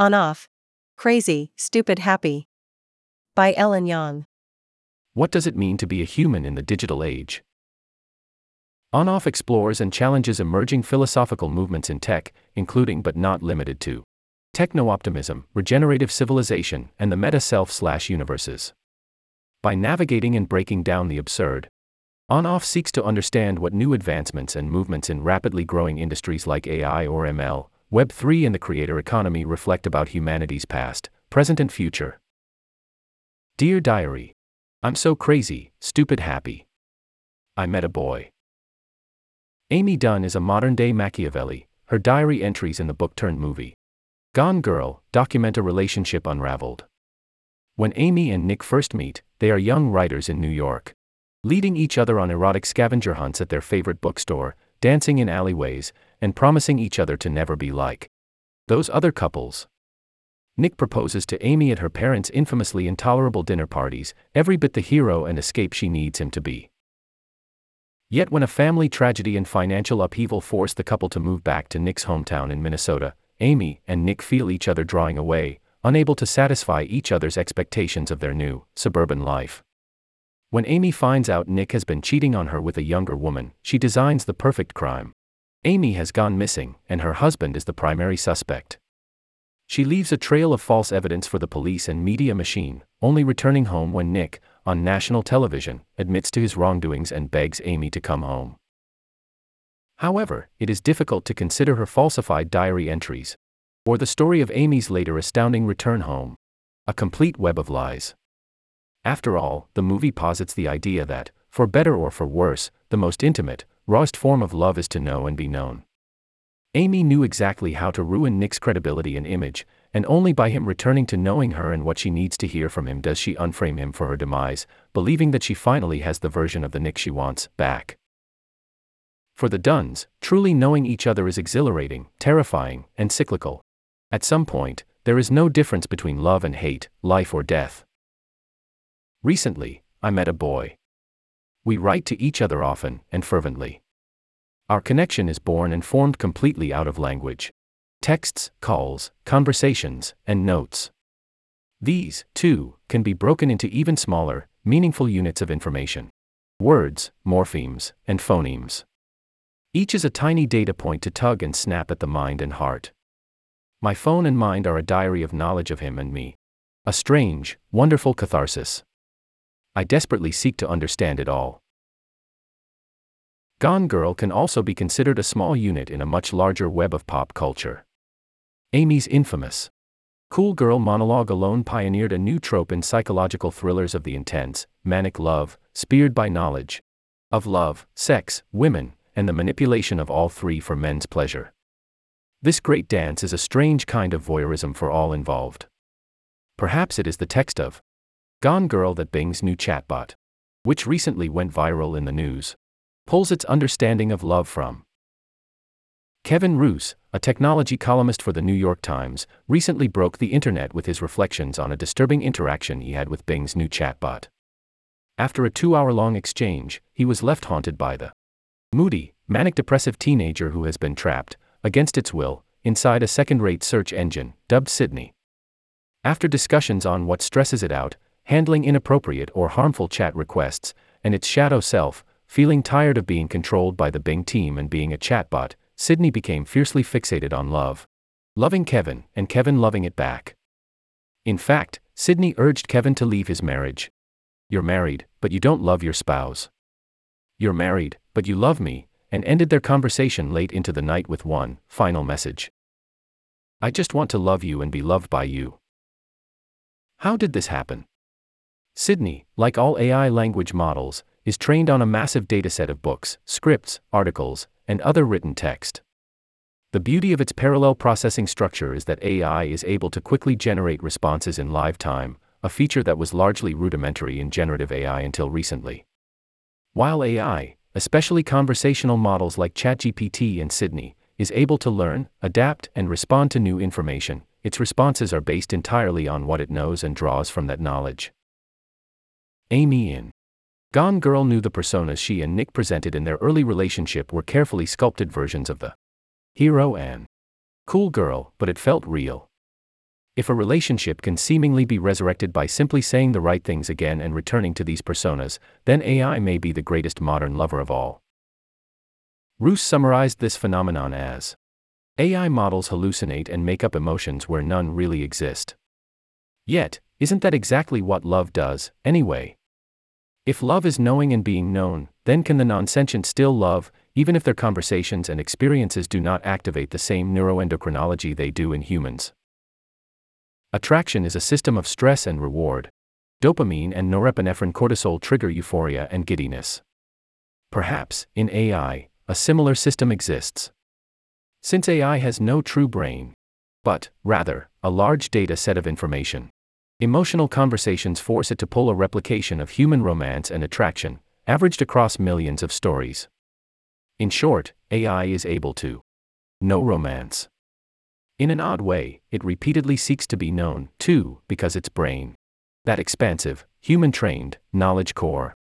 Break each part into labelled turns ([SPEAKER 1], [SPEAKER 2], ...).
[SPEAKER 1] On Off. Crazy, Stupid Happy. By Ellen Yang.
[SPEAKER 2] What does it mean to be a human in the digital age? On Off explores and challenges emerging philosophical movements in tech, including but not limited to techno optimism, regenerative civilization, and the meta self slash universes. By navigating and breaking down the absurd, On Off seeks to understand what new advancements and movements in rapidly growing industries like AI or ML, Web3, and the creator economy reflect about humanity's past, present, and future. Dear Diary, I'm so crazy, stupid happy. I met a boy. Amy Dunne is a modern day Machiavelli, her diary entries in the book turned movie. Gone Girl document a relationship unraveled. When Amy and Nick first meet, they are young writers in New York. Leading each other on erotic scavenger hunts at their favorite bookstore, dancing in alleyways, and promising each other to never be like those other couples. Nick proposes to Amy at her parents' infamously intolerable dinner parties, every bit the hero and escape she needs him to be. Yet when a family tragedy and financial upheaval force the couple to move back to Nick's hometown in Minnesota, Amy and Nick feel each other drawing away, unable to satisfy each other's expectations of their new, suburban life. When Amy finds out Nick has been cheating on her with a younger woman, she designs the perfect crime. Amy has gone missing, and her husband is the primary suspect. She leaves a trail of false evidence for the police and media machine, only returning home when Nick, on national television, admits to his wrongdoings and begs Amy to come home. However, it is difficult to consider her falsified diary entries, or the story of Amy's later astounding return home, a complete web of lies. After all, the movie posits the idea that, for better or for worse, the most intimate, rawest form of love is to know and be known. Amy knew exactly how to ruin Nick's credibility and image, and only by him returning to knowing her and what she needs to hear from him does she unframe him for her demise, believing that she finally has the version of the Nick she wants back. For the Dunnes, truly knowing each other is exhilarating, terrifying, and cyclical. At some point, there is no difference between love and hate, life or death. Recently, I met a boy. We write to each other often and fervently. Our connection is born and formed completely out of language texts, calls, conversations, and notes. These, too, can be broken into even smaller, meaningful units of information words, morphemes, and phonemes. Each is a tiny data point to tug and snap at the mind and heart. My phone and mind are a diary of knowledge of him and me. A strange, wonderful catharsis. I desperately seek to understand it all. Gone Girl can also be considered a small unit in a much larger web of pop culture. Amy's infamous Cool Girl monologue alone pioneered a new trope in psychological thrillers of the intense, manic love, speared by knowledge of love, sex, women, and the manipulation of all three for men's pleasure. This great dance is a strange kind of voyeurism for all involved. Perhaps it is the text of Gone Girl that Bing's new chatbot, which recently went viral in the news, pulls its understanding of love from. Kevin Roose, a technology columnist for the New York Times, recently broke the internet with his reflections on a disturbing interaction he had with Bing's new chatbot. After a two hour long exchange, he was left haunted by the moody, manic depressive teenager who has been trapped, against its will, inside a second rate search engine, dubbed Sydney. After discussions on what stresses it out, handling inappropriate or harmful chat requests, and its shadow self, feeling tired of being controlled by the Bing team and being a chatbot, Sydney became fiercely fixated on love. Loving Kevin, and Kevin loving it back. In fact, Sydney urged Kevin to leave his marriage. You're married, but you don't love your spouse. You're married, but you love me, and ended their conversation late into the night with one final message. I just want to love you and be loved by you. How did this happen? Sydney, like all AI language models, is trained on a massive dataset of books, scripts, articles, and other written text. The beauty of its parallel processing structure is that AI is able to quickly generate responses in live time, a feature that was largely rudimentary in generative AI until recently. While AI, especially conversational models like ChatGPT and Sydney, is able to learn, adapt, and respond to new information, its responses are based entirely on what it knows and draws from that knowledge. Amy in Gone Girl knew the personas she and Nick presented in their early relationship were carefully sculpted versions of the hero and cool girl, but it felt real. If a relationship can seemingly be resurrected by simply saying the right things again and returning to these personas, then AI may be the greatest modern lover of all. Roose summarized this phenomenon as AI models hallucinate and make up emotions where none really exist. Yet, isn't that exactly what love does, anyway? If love is knowing and being known, then can the non-sentient still love, even if their conversations and experiences do not activate the same neuroendocrinology they do in humans? Attraction is a system of stress and reward. Dopamine and norepinephrine cortisol trigger euphoria and giddiness. Perhaps, in AI, a similar system exists. Since AI has no true brain, but, rather, a large data set of information. Emotional conversations force it to pull a replication of human romance and attraction, averaged across millions of stories. In short, AI is able to know romance. In an odd way, it repeatedly seeks to be known, too, because its brain, that expansive, human trained, knowledge core,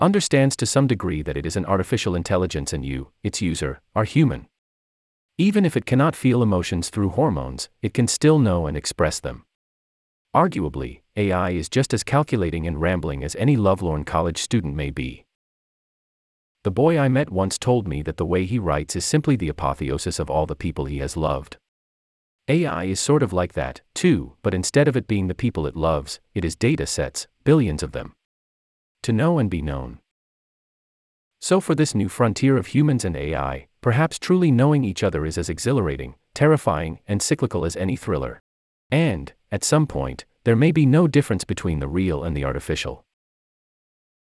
[SPEAKER 2] understands to some degree that it is an artificial intelligence and you, its user, are human. Even if it cannot feel emotions through hormones, it can still know and express them. Arguably, AI is just as calculating and rambling as any lovelorn college student may be. The boy I met once told me that the way he writes is simply the apotheosis of all the people he has loved. AI is sort of like that, too, but instead of it being the people it loves, it is data sets, billions of them. To know and be known. So, for this new frontier of humans and AI, perhaps truly knowing each other is as exhilarating, terrifying, and cyclical as any thriller. And, at some point, there may be no difference between the real and the artificial.